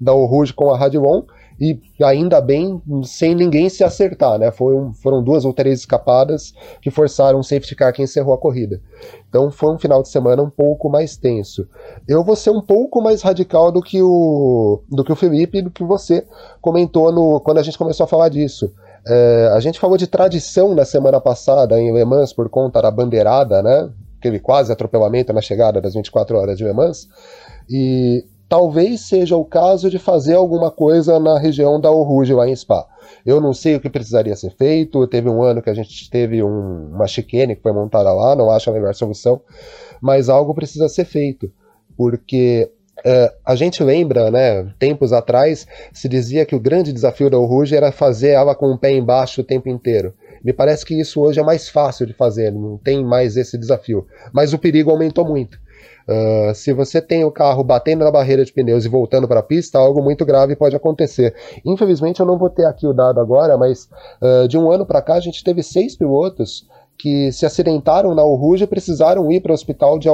da Rouge com a Radilon e ainda bem sem ninguém se acertar, né? Foi um, foram duas ou três escapadas que forçaram o safety car que encerrou a corrida. Então foi um final de semana um pouco mais tenso. Eu vou ser um pouco mais radical do que o do que o Felipe e do que você comentou no, quando a gente começou a falar disso. É, a gente falou de tradição na semana passada em Le Mans por conta da bandeirada, né? Aquele quase atropelamento na chegada das 24 horas de Le Mans. E talvez seja o caso de fazer alguma coisa na região da Oruge, lá em Spa. Eu não sei o que precisaria ser feito. Teve um ano que a gente teve um, uma chicane que foi montada lá, não acho a melhor solução, mas algo precisa ser feito, porque é, a gente lembra, né, tempos atrás, se dizia que o grande desafio da Oruge era fazer ela com o pé embaixo o tempo inteiro. Me parece que isso hoje é mais fácil de fazer, não tem mais esse desafio. Mas o perigo aumentou muito. Uh, se você tem o carro batendo na barreira de pneus e voltando para a pista, algo muito grave pode acontecer. Infelizmente, eu não vou ter aqui o dado agora, mas uh, de um ano para cá a gente teve seis pilotos que se acidentaram na Uruja e precisaram ir para o hospital de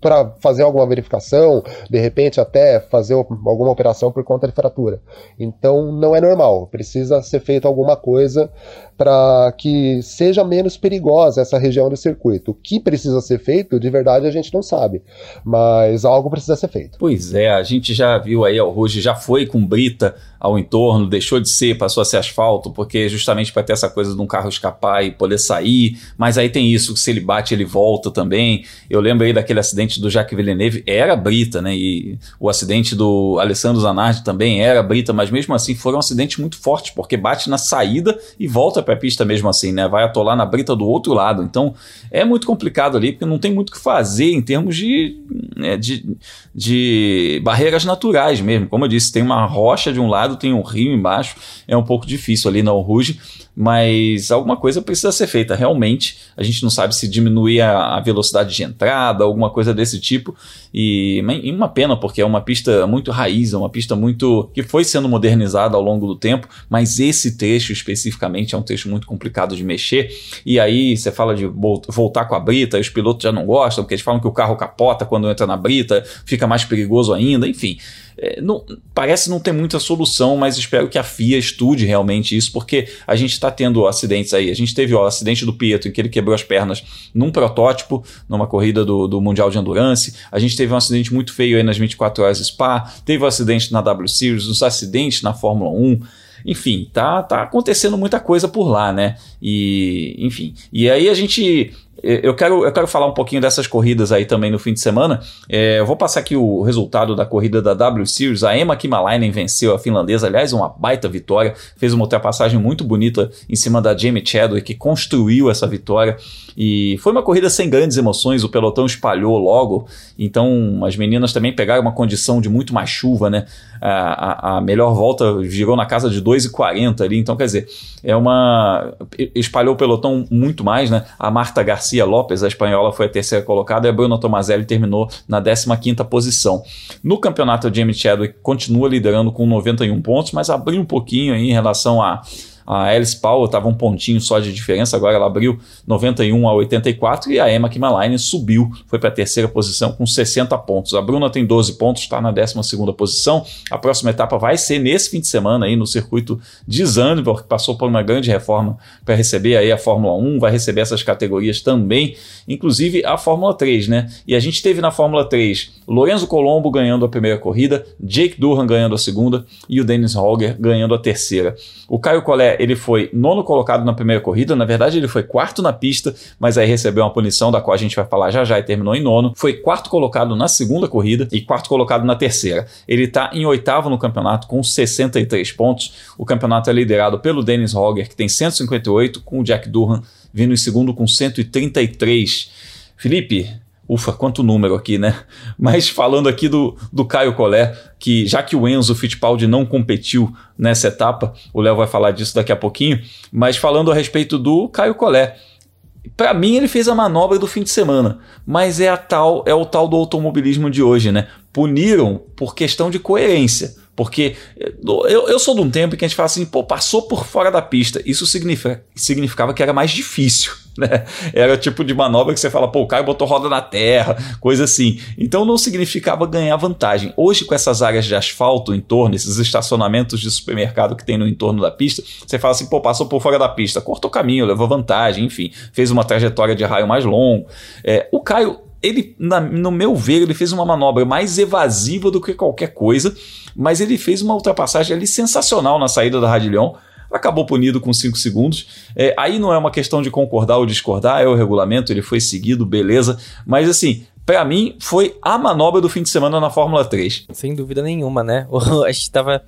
para fazer alguma verificação, de repente até fazer alguma operação por conta de fratura. Então não é normal, precisa ser feito alguma coisa para que seja menos perigosa essa região do circuito. O que precisa ser feito, de verdade, a gente não sabe, mas algo precisa ser feito. Pois é, a gente já viu aí, o Ruge já foi com brita ao entorno, deixou de ser, passou a ser asfalto, porque justamente para ter essa coisa de um carro escapar e poder sair, mas aí tem isso, que se ele bate, ele volta também. Eu lembro aí daquele acidente do Jacques Villeneuve, era brita, né? E o acidente do Alessandro Zanardi também era brita, mas mesmo assim foram um acidentes muito fortes, porque bate na saída e volta para pista mesmo assim, né? Vai atolar na brita do outro lado. Então é muito complicado ali, porque não tem muito o que fazer em termos de, né, de, de barreiras naturais mesmo. Como eu disse, tem uma rocha de um lado lado, tem um rio embaixo, é um pouco difícil ali na Ruge, mas alguma coisa precisa ser feita. Realmente, a gente não sabe se diminuir a, a velocidade de entrada, alguma coisa desse tipo. E, e uma pena, porque é uma pista muito raiz, é uma pista muito. que foi sendo modernizada ao longo do tempo, mas esse trecho especificamente é um trecho muito complicado de mexer. E aí você fala de voltar com a brita, os pilotos já não gostam, porque eles falam que o carro capota quando entra na brita, fica mais perigoso ainda, enfim. É, não, parece não ter muita solução, mas espero que a FIA estude realmente isso, porque a gente está tendo acidentes aí. A gente teve o acidente do Pietro, em que ele quebrou as pernas num protótipo, numa corrida do, do Mundial de Endurance. A gente teve um acidente muito feio aí nas 24 horas Spa, teve um acidente na W Series, os acidentes na Fórmula 1 enfim, tá, tá acontecendo muita coisa por lá, né? E, enfim, e aí a gente eu quero, eu quero falar um pouquinho dessas corridas aí também no fim de semana. É, eu vou passar aqui o resultado da corrida da W Series. A Emma Kimalainen venceu a finlandesa, aliás, uma baita vitória. Fez uma ultrapassagem muito bonita em cima da Jamie Chadwick, que construiu essa vitória. E foi uma corrida sem grandes emoções, o pelotão espalhou logo, então as meninas também pegaram uma condição de muito mais chuva, né? A, a, a melhor volta girou na casa de 2,40 ali, então quer dizer, é uma. espalhou o pelotão muito mais, né? A Marta Garcia Lopes, a espanhola, foi a terceira colocada e a Bruna Tomazelli terminou na 15 posição. No campeonato, a Jamie Chadwick continua liderando com 91 pontos, mas abriu um pouquinho em relação a a Alice Powell estava um pontinho só de diferença, agora ela abriu 91 a 84 e a Emma Kimalainen subiu, foi para a terceira posição com 60 pontos. A Bruna tem 12 pontos, está na 12 posição. A próxima etapa vai ser nesse fim de semana aí no circuito de Zandvoort, que passou por uma grande reforma para receber aí a Fórmula 1, vai receber essas categorias também, inclusive a Fórmula 3, né? E a gente teve na Fórmula 3 Lorenzo Colombo ganhando a primeira corrida, Jake Durham ganhando a segunda e o Dennis Holger ganhando a terceira. O Caio Collet ele foi nono colocado na primeira corrida, na verdade ele foi quarto na pista, mas aí recebeu uma punição da qual a gente vai falar já já e terminou em nono. Foi quarto colocado na segunda corrida e quarto colocado na terceira. Ele está em oitavo no campeonato com 63 pontos. O campeonato é liderado pelo Dennis Hogger, que tem 158, com o Jack Durham vindo em segundo com 133. Felipe, Ufa, quanto número aqui, né? Mas falando aqui do, do Caio Collet, que já que o Enzo Fittipaldi não competiu nessa etapa, o Léo vai falar disso daqui a pouquinho, mas falando a respeito do Caio Collet. Para mim ele fez a manobra do fim de semana, mas é a tal é o tal do automobilismo de hoje, né? Puniram por questão de coerência. Porque eu, eu sou de um tempo em que a gente fala assim, pô, passou por fora da pista. Isso significa, significava que era mais difícil, né? Era tipo de manobra que você fala, pô, o cara botou roda na terra, coisa assim. Então não significava ganhar vantagem. Hoje, com essas áreas de asfalto em torno, esses estacionamentos de supermercado que tem no entorno da pista, você fala assim, pô, passou por fora da pista, cortou o caminho, levou vantagem, enfim, fez uma trajetória de raio mais longo. É, o Caio ele, na, no meu ver, ele fez uma manobra mais evasiva do que qualquer coisa, mas ele fez uma ultrapassagem ali sensacional na saída da Radilhão. Acabou punido com 5 segundos. É, aí não é uma questão de concordar ou discordar, é o regulamento, ele foi seguido, beleza. Mas assim, para mim, foi a manobra do fim de semana na Fórmula 3. Sem dúvida nenhuma, né? a gente tava.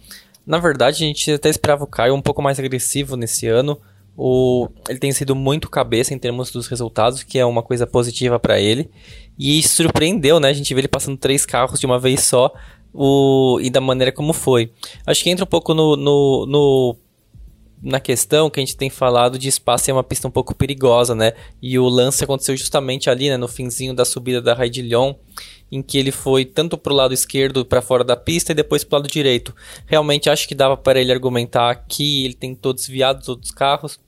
Na verdade, a gente até esperava o Caio um pouco mais agressivo nesse ano. O, ele tem sido muito cabeça em termos dos resultados, que é uma coisa positiva para ele. E surpreendeu, né? A gente vê ele passando três carros de uma vez só o, e da maneira como foi. Acho que entra um pouco no, no, no na questão que a gente tem falado de espaço é uma pista um pouco perigosa, né? E o lance aconteceu justamente ali, né, no finzinho da subida da Raid Lyon, em que ele foi tanto para o lado esquerdo para fora da pista e depois para o lado direito. Realmente acho que dava para ele argumentar que ele tentou desviar dos outros carros,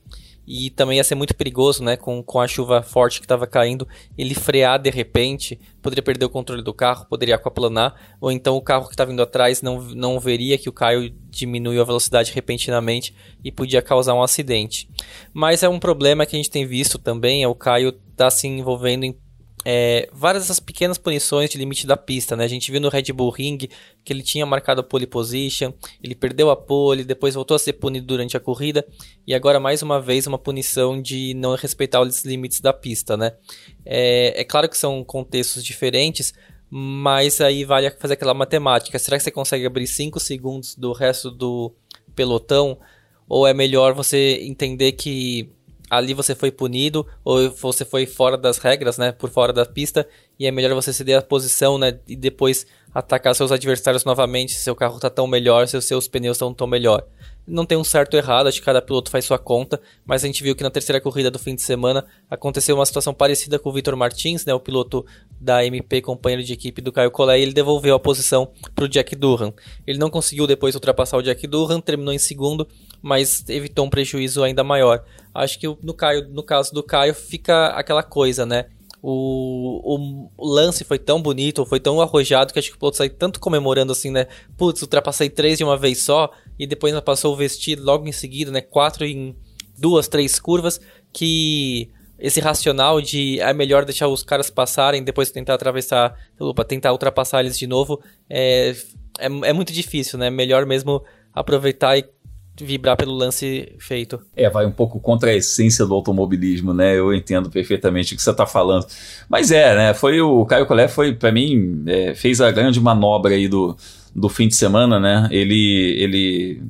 e também ia ser muito perigoso, né? Com, com a chuva forte que estava caindo, ele frear de repente, poderia perder o controle do carro, poderia aquaplanar, ou então o carro que está vindo atrás não, não veria que o Caio diminuiu a velocidade repentinamente e podia causar um acidente. Mas é um problema que a gente tem visto também, é o Caio tá se envolvendo em é, várias dessas pequenas punições de limite da pista, né? A gente viu no Red Bull Ring que ele tinha marcado a pole position, ele perdeu a pole, depois voltou a ser punido durante a corrida e agora mais uma vez uma punição de não respeitar os limites da pista, né? É, é claro que são contextos diferentes, mas aí vale fazer aquela matemática. Será que você consegue abrir 5 segundos do resto do pelotão? Ou é melhor você entender que ali você foi punido ou você foi fora das regras, né, por fora da pista, e é melhor você ceder a posição, né, e depois atacar seus adversários novamente se seu carro está tão melhor, se os seus pneus estão tão melhor. não tem um certo ou errado, acho que cada piloto faz sua conta, mas a gente viu que na terceira corrida do fim de semana aconteceu uma situação parecida com o Vitor Martins, né, o piloto da MP, companheiro de equipe do Caio Collet, e ele devolveu a posição para o Jack Durham. Ele não conseguiu depois ultrapassar o Jack Durham, terminou em segundo, mas evitou um prejuízo ainda maior. Acho que no, Caio, no caso do Caio fica aquela coisa, né? O, o, lance foi tão bonito, foi tão arrojado que acho que o piloto saiu tanto comemorando assim, né? Putz, ultrapassei três de uma vez só e depois passou o vestido logo em seguida, né? Quatro em duas, três curvas que esse racional de é melhor deixar os caras passarem depois tentar atravessar, opa, tentar ultrapassar eles de novo é, é, é muito difícil, né? Melhor mesmo aproveitar e vibrar pelo lance feito. É, vai um pouco contra a essência do automobilismo, né? Eu entendo perfeitamente o que você está falando. Mas é, né? Foi o Caio Collet foi para mim é, fez a grande manobra aí do, do fim de semana, né? Ele ele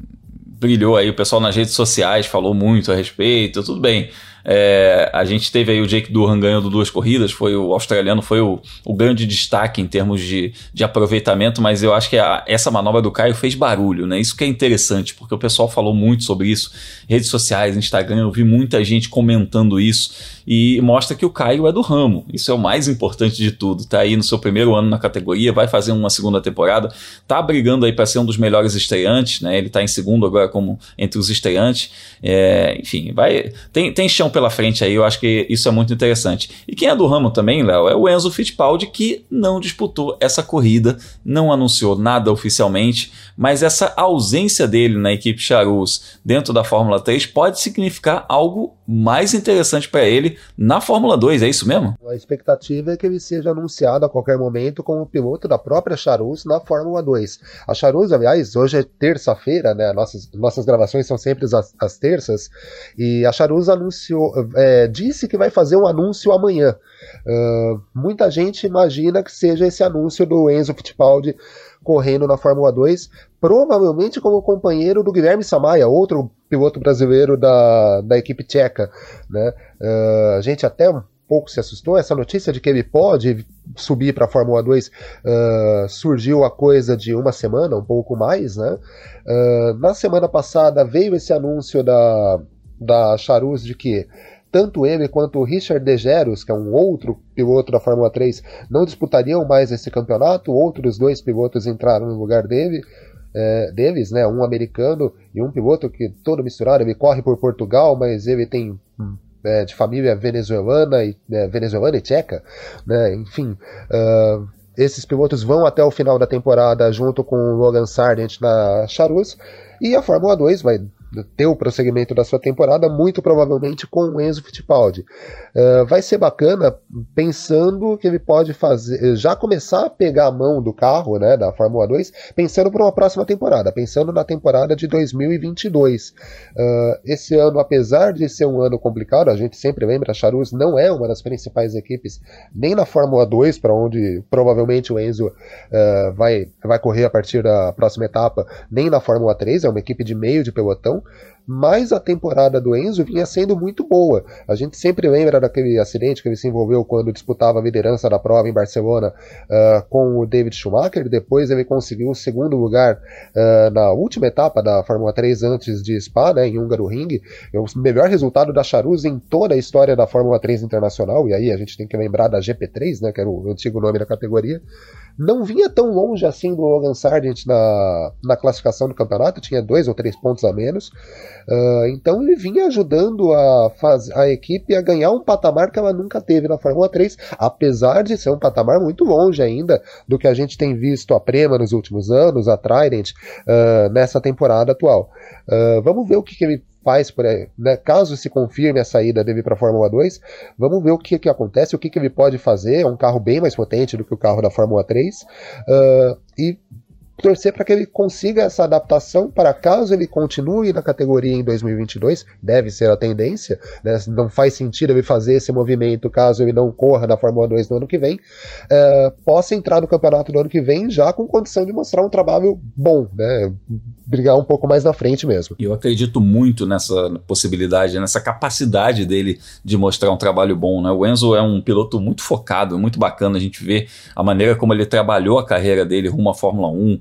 brilhou aí, o pessoal nas redes sociais falou muito a respeito, tudo bem. É, a gente teve aí o Jake Durham ganhando duas corridas, foi o australiano, foi o, o grande destaque em termos de, de aproveitamento, mas eu acho que a, essa manobra do Caio fez barulho, né? Isso que é interessante, porque o pessoal falou muito sobre isso, redes sociais, Instagram, eu vi muita gente comentando isso e mostra que o Caio é do ramo. Isso é o mais importante de tudo. Tá aí no seu primeiro ano na categoria, vai fazer uma segunda temporada, tá brigando aí para ser um dos melhores estreantes, né? Ele tá em segundo agora como entre os estreantes. É, enfim, vai tem, tem chão pela frente aí, eu acho que isso é muito interessante. E quem é do ramo também, Léo, é o Enzo Fittipaldi que não disputou essa corrida, não anunciou nada oficialmente, mas essa ausência dele na equipe Charus dentro da Fórmula 3 pode significar algo mais interessante para ele na Fórmula 2, é isso mesmo? A expectativa é que ele seja anunciado a qualquer momento como piloto da própria Charus na Fórmula 2. A Charus, aliás, hoje é terça-feira, né? Nossas, nossas gravações são sempre as, as terças, e a Charus anunciou, é, disse que vai fazer um anúncio amanhã. Uh, muita gente imagina que seja esse anúncio do Enzo Fittipaldi correndo na Fórmula 2, provavelmente como companheiro do Guilherme Samaia, outro piloto brasileiro da, da equipe tcheca. Né? Uh, a gente até um pouco se assustou, essa notícia de que ele pode subir para a Fórmula 2 uh, ah, surgiu a coisa de uma semana, um pouco mais. Né? Na semana passada veio esse anúncio da, da Charus de que tanto ele quanto o Richard Degeros, que é um outro piloto da Fórmula 3, não disputariam mais esse campeonato. Outros dois pilotos entraram no lugar dele é, deles, né? Um americano e um piloto que todo misturado, ele corre por Portugal, mas ele tem é, de família venezuelana e é, venezuelana e tcheca, né? Enfim, uh, esses pilotos vão até o final da temporada junto com o Logan Sargent na Charus e a Fórmula 2 vai ter o prosseguimento da sua temporada, muito provavelmente com o Enzo Fittipaldi. Uh, vai ser bacana pensando que ele pode fazer, já começar a pegar a mão do carro, né, da Fórmula 2, pensando para uma próxima temporada, pensando na temporada de 2022. Uh, eh, esse ano, apesar de ser um ano complicado, a gente sempre lembra, a Charus não é uma das principais equipes, nem na Fórmula 2, para onde provavelmente o Enzo uh, vai, vai correr a partir da próxima etapa, nem na Fórmula 3, é uma equipe de meio de pelotão, mas a temporada do Enzo vinha sendo muito boa. A gente sempre lembra daquele acidente que ele se envolveu quando disputava a liderança da prova em Barcelona uh, com o David Schumacher. Depois ele conseguiu o segundo lugar uh, na última etapa da Fórmula 3 antes de Spa, né, em Húngaro Ring. É o melhor resultado da Charuz em toda a história da Fórmula 3 internacional. E aí a gente tem que lembrar da GP3, né, que era o antigo nome da categoria não vinha tão longe assim do Logan Sargent na, na classificação do campeonato, tinha dois ou três pontos a menos. Uh, então ele vinha ajudando a, faz, a equipe a ganhar um patamar que ela nunca teve na Fórmula 3, apesar de ser um patamar muito longe ainda do que a gente tem visto a Prema nos últimos anos, a Trident, uh, nessa temporada atual. Uh, vamos ver o que, que ele faz por aí, né? caso se confirme a saída dele para a Fórmula 2, vamos ver o que, que acontece, o que, que ele pode fazer. É um carro bem mais potente do que o carro da Fórmula 3 uh, e torcer para que ele consiga essa adaptação para caso ele continue na categoria em 2022, deve ser a tendência, né? não faz sentido ele fazer esse movimento caso ele não corra na Fórmula 2 no ano que vem, uh, possa entrar no campeonato no ano que vem já com condição de mostrar um trabalho bom, né? brigar um pouco mais na frente mesmo. Eu acredito muito nessa possibilidade, nessa capacidade dele de mostrar um trabalho bom. Né? O Enzo é um piloto muito focado, muito bacana a gente vê a maneira como ele trabalhou a carreira dele rumo à Fórmula 1,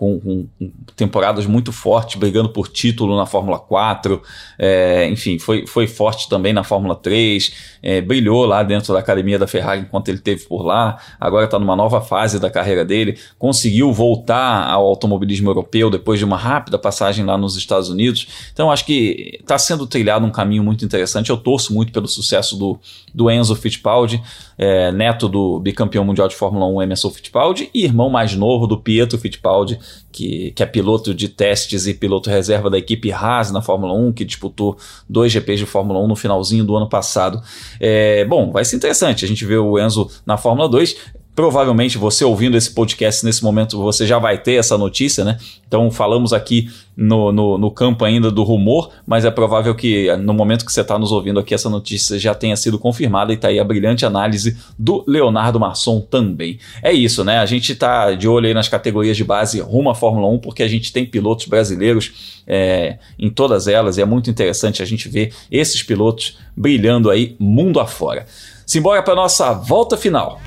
com, com, temporadas muito fortes, brigando por título na Fórmula 4, é, enfim, foi, foi forte também na Fórmula 3, é, brilhou lá dentro da academia da Ferrari enquanto ele teve por lá, agora está numa nova fase da carreira dele, conseguiu voltar ao automobilismo europeu depois de uma rápida passagem lá nos Estados Unidos, então acho que está sendo trilhado um caminho muito interessante, eu torço muito pelo sucesso do, do Enzo Fittipaldi, é, neto do bicampeão mundial de Fórmula 1 Emerson Fittipaldi e irmão mais novo do Pietro Fittipaldi, que, que é piloto de testes e piloto reserva da equipe Haas na Fórmula 1, que disputou dois GPs de Fórmula 1 no finalzinho do ano passado. É, bom, vai ser interessante a gente ver o Enzo na Fórmula 2. Provavelmente você ouvindo esse podcast nesse momento você já vai ter essa notícia, né? Então falamos aqui no, no, no campo ainda do rumor, mas é provável que no momento que você está nos ouvindo aqui essa notícia já tenha sido confirmada e está aí a brilhante análise do Leonardo Masson também. É isso, né? A gente está de olho aí nas categorias de base rumo à Fórmula 1 porque a gente tem pilotos brasileiros é, em todas elas e é muito interessante a gente ver esses pilotos brilhando aí mundo afora. Simbora para nossa volta final.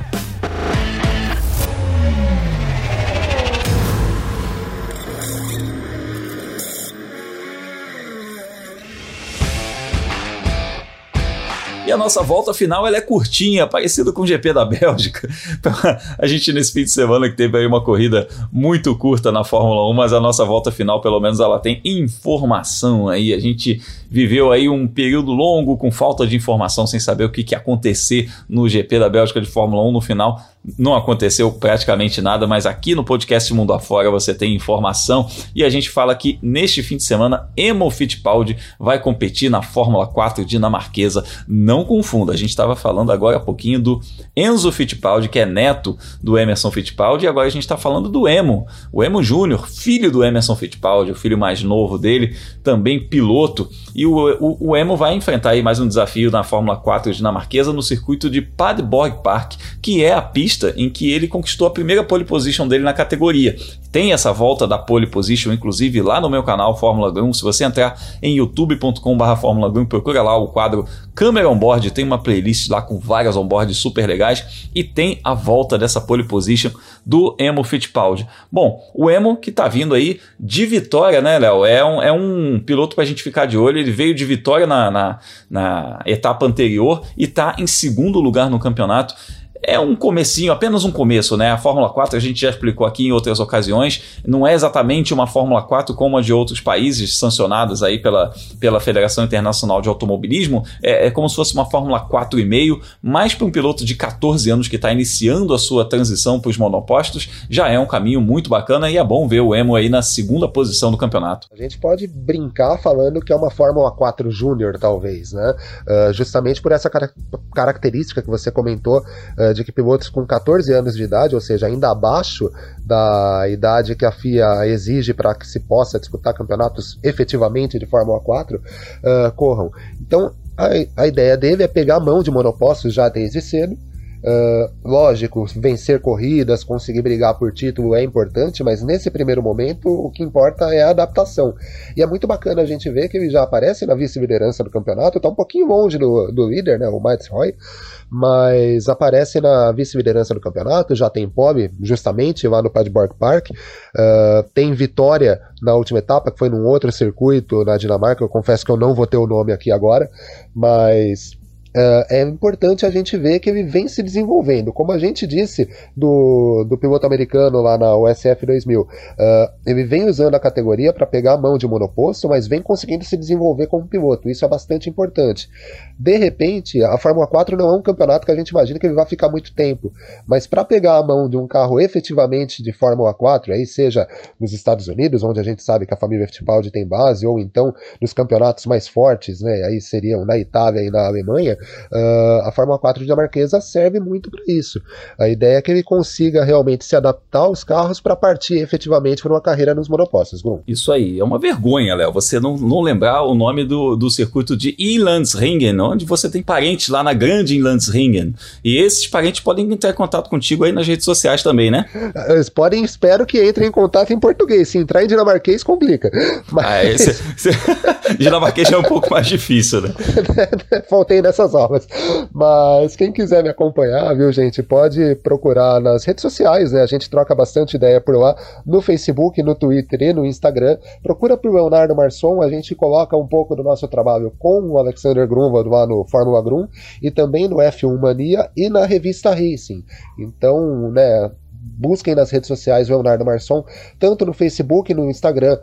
A nossa volta final ela é curtinha, parecida com o GP da Bélgica. a gente nesse fim de semana que teve aí uma corrida muito curta na Fórmula 1, mas a nossa volta final pelo menos ela tem informação aí. A gente viveu aí um período longo com falta de informação, sem saber o que, que ia acontecer no GP da Bélgica de Fórmula 1 no final não aconteceu praticamente nada, mas aqui no podcast Mundo Afora você tem informação e a gente fala que neste fim de semana Emo Fittipaldi vai competir na Fórmula 4 dinamarquesa. Não confunda, a gente estava falando agora há pouquinho do Enzo Fittipaldi, que é neto do Emerson Fittipaldi, e agora a gente está falando do Emo, o Emo Júnior, filho do Emerson Fittipaldi, o filho mais novo dele, também piloto. E o, o, o Emo vai enfrentar aí mais um desafio na Fórmula 4 dinamarquesa no circuito de Padborg Park, que é a pista pista em que ele conquistou a primeira pole position dele na categoria. Tem essa volta da pole position, inclusive, lá no meu canal Fórmula Grum. Se você entrar em youtube.com.br Fórmula Grum, procura lá o quadro Câmera Onboard, tem uma playlist lá com várias onboards super legais e tem a volta dessa pole position do Emo Fittipaldi. Bom, o Emo que tá vindo aí de vitória, né, Léo? É um, é um piloto pra gente ficar de olho. Ele veio de vitória na, na, na etapa anterior e tá em segundo lugar no campeonato é um comecinho, apenas um começo, né? A Fórmula 4 a gente já explicou aqui em outras ocasiões, não é exatamente uma Fórmula 4 como a de outros países sancionadas aí pela, pela Federação Internacional de Automobilismo, é, é como se fosse uma Fórmula 4,5, mais para um piloto de 14 anos que está iniciando a sua transição para os monopostos, já é um caminho muito bacana e é bom ver o Emo aí na segunda posição do campeonato. A gente pode brincar falando que é uma Fórmula 4 Júnior, talvez, né? Uh, justamente por essa car característica que você comentou uh, de que pilotos com 14 anos de idade, ou seja, ainda abaixo da idade que a FIA exige para que se possa disputar campeonatos efetivamente de Fórmula 4, uh, corram. Então, a, a ideia dele é pegar a mão de monopostos já desde cedo, Uh, lógico, vencer corridas, conseguir brigar por título é importante, mas nesse primeiro momento o que importa é a adaptação. E é muito bacana a gente ver que ele já aparece na vice-liderança do campeonato, está um pouquinho longe do, do líder, né, o Max Roy, mas aparece na vice-liderança do campeonato, já tem pole, justamente lá no Padborg Park, uh, tem vitória na última etapa, que foi num outro circuito na Dinamarca, eu confesso que eu não vou ter o nome aqui agora, mas Uh, é importante a gente ver que ele vem se desenvolvendo. Como a gente disse do, do piloto americano lá na USF 2000, uh, ele vem usando a categoria para pegar a mão de monoposto, mas vem conseguindo se desenvolver como piloto. Isso é bastante importante. De repente, a Fórmula 4 não é um campeonato que a gente imagina que ele vai ficar muito tempo, mas para pegar a mão de um carro efetivamente de Fórmula 4, aí seja nos Estados Unidos, onde a gente sabe que a família Fittipaldi tem base, ou então nos campeonatos mais fortes, né, aí seriam na Itália e na Alemanha, Uh, a Fórmula 4 dinamarquesa serve muito para isso. A ideia é que ele consiga realmente se adaptar aos carros para partir efetivamente para uma carreira nos monopostos. Grum. Isso aí, é uma vergonha, Léo, você não, não lembrar o nome do, do circuito de Inlandsringen, onde você tem parentes lá na grande Inlandsringen. E esses parentes podem entrar em contato contigo aí nas redes sociais também, né? Eles podem, espero que entrem em contato em português. Se entrar em dinamarquês, complica. Mas... Ah, esse, dinamarquês é um pouco mais difícil, né? Faltei nessas aulas. Mas quem quiser me acompanhar, viu, gente, pode procurar nas redes sociais, né? A gente troca bastante ideia por lá, no Facebook, no Twitter e no Instagram. Procura por Leonardo Marçom, a gente coloca um pouco do nosso trabalho com o Alexander Grunwald lá no Fórmula Grum e também no F1 Mania e na revista Racing. Então, né, busquem nas redes sociais Leonardo Marçom, tanto no Facebook, no Instagram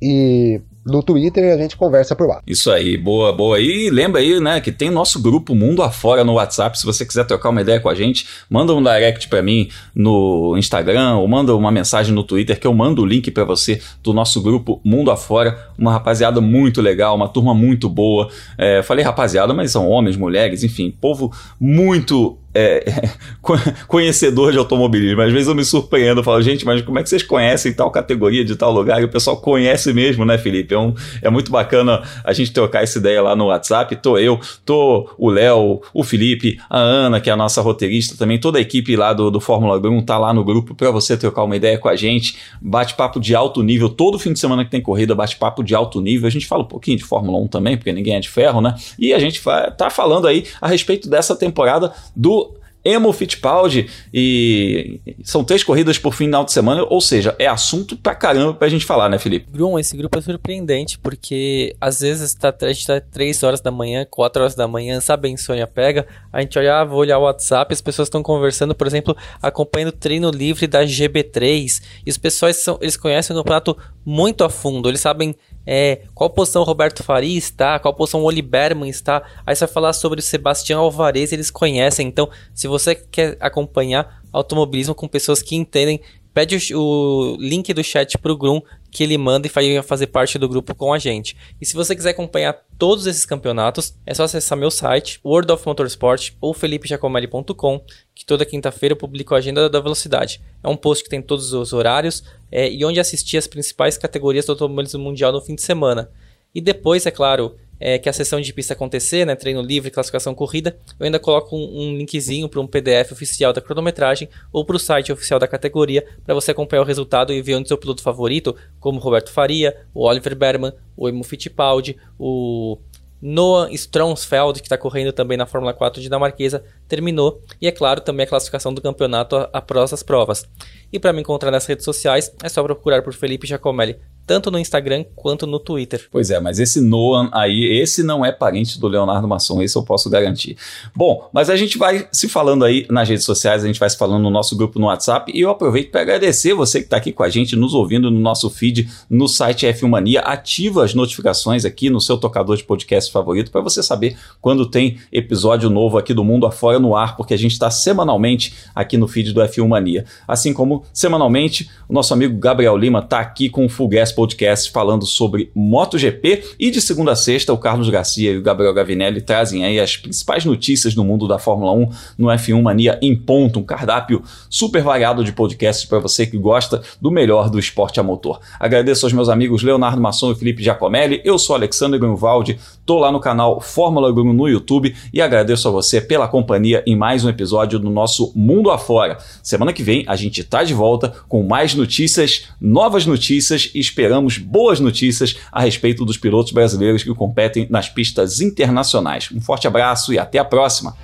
e no Twitter a gente conversa por lá. Isso aí, boa, boa. E lembra aí, né, que tem nosso grupo Mundo Afora no WhatsApp. Se você quiser trocar uma ideia com a gente, manda um direct para mim no Instagram ou manda uma mensagem no Twitter que eu mando o link para você do nosso grupo Mundo Afora. Uma rapaziada muito legal, uma turma muito boa. É, falei rapaziada, mas são homens, mulheres, enfim, povo muito é, conhecedor de automobilismo. Às vezes eu me surpreendo, eu falo, gente, mas como é que vocês conhecem tal categoria de tal lugar? E o pessoal conhece mesmo, né, Felipe? É, um, é muito bacana a gente trocar essa ideia lá no WhatsApp. Tô eu, tô o Léo, o Felipe, a Ana, que é a nossa roteirista também, toda a equipe lá do, do Fórmula 1 tá lá no grupo para você trocar uma ideia com a gente. Bate-papo de alto nível, todo fim de semana que tem corrida, bate-papo de alto nível. A gente fala um pouquinho de Fórmula 1 também, porque ninguém é de ferro, né? E a gente tá falando aí a respeito dessa temporada do Emo Fittipaldi e são três corridas por final de semana, ou seja, é assunto pra caramba pra gente falar, né, Felipe? Grum, esse grupo é surpreendente, porque às vezes tá, a gente tá 3 horas da manhã, 4 horas da manhã, sabe, a insônia pega, a gente olha, ah, vou olhar o WhatsApp, as pessoas estão conversando, por exemplo, acompanhando o treino livre da GB3, e os pessoas são, eles conhecem o campeonato muito a fundo, eles sabem é, qual posição o Roberto Faria está, qual posição o Oli Berman está. Aí você vai falar sobre o Sebastião Alvarez, eles conhecem. Então, se você quer acompanhar automobilismo com pessoas que entendem, pede o, o link do chat pro Grum que ele manda e vai fazer parte do grupo com a gente. E se você quiser acompanhar todos esses campeonatos, é só acessar meu site, World of Motorsport ou felipejacomelli.com, que toda quinta-feira eu publico a agenda da velocidade. É um post que tem todos os horários é, e onde assistir as principais categorias do automobilismo mundial no fim de semana. E depois, é claro, é, que a sessão de pista acontecer, né, treino livre, classificação corrida, eu ainda coloco um, um linkzinho para um PDF oficial da cronometragem ou para o site oficial da categoria para você acompanhar o resultado e ver onde seu piloto favorito, como Roberto Faria, o Oliver Berman, o Emo Fittipaldi, o Noah Stronsfeld, que está correndo também na Fórmula 4 dinamarquesa, terminou. E é claro, também a classificação do campeonato após as provas. E para me encontrar nas redes sociais, é só procurar por Felipe Giacomelli tanto no Instagram quanto no Twitter. Pois é, mas esse Noah aí, esse não é parente do Leonardo Masson, esse eu posso garantir. Bom, mas a gente vai se falando aí nas redes sociais, a gente vai se falando no nosso grupo no WhatsApp e eu aproveito para agradecer você que está aqui com a gente, nos ouvindo no nosso feed no site F1 Mania. Ativa as notificações aqui no seu tocador de podcast favorito para você saber quando tem episódio novo aqui do Mundo Afora no ar, porque a gente está semanalmente aqui no feed do F1 Mania. Assim como semanalmente o nosso amigo Gabriel Lima está aqui com o Full podcast falando sobre MotoGP e de segunda a sexta o Carlos Garcia e o Gabriel Gavinelli trazem aí as principais notícias do mundo da Fórmula 1 no F1 Mania em ponto, um cardápio super variado de podcasts para você que gosta do melhor do esporte a motor. Agradeço aos meus amigos Leonardo Masson e Felipe Giacomelli, eu sou Alexandre Grunwald, tô lá no canal Fórmula Grum no YouTube e agradeço a você pela companhia em mais um episódio do nosso Mundo Afora. Semana que vem a gente tá de volta com mais notícias, novas notícias e esperamos boas notícias a respeito dos pilotos brasileiros que competem nas pistas internacionais. Um forte abraço e até a próxima!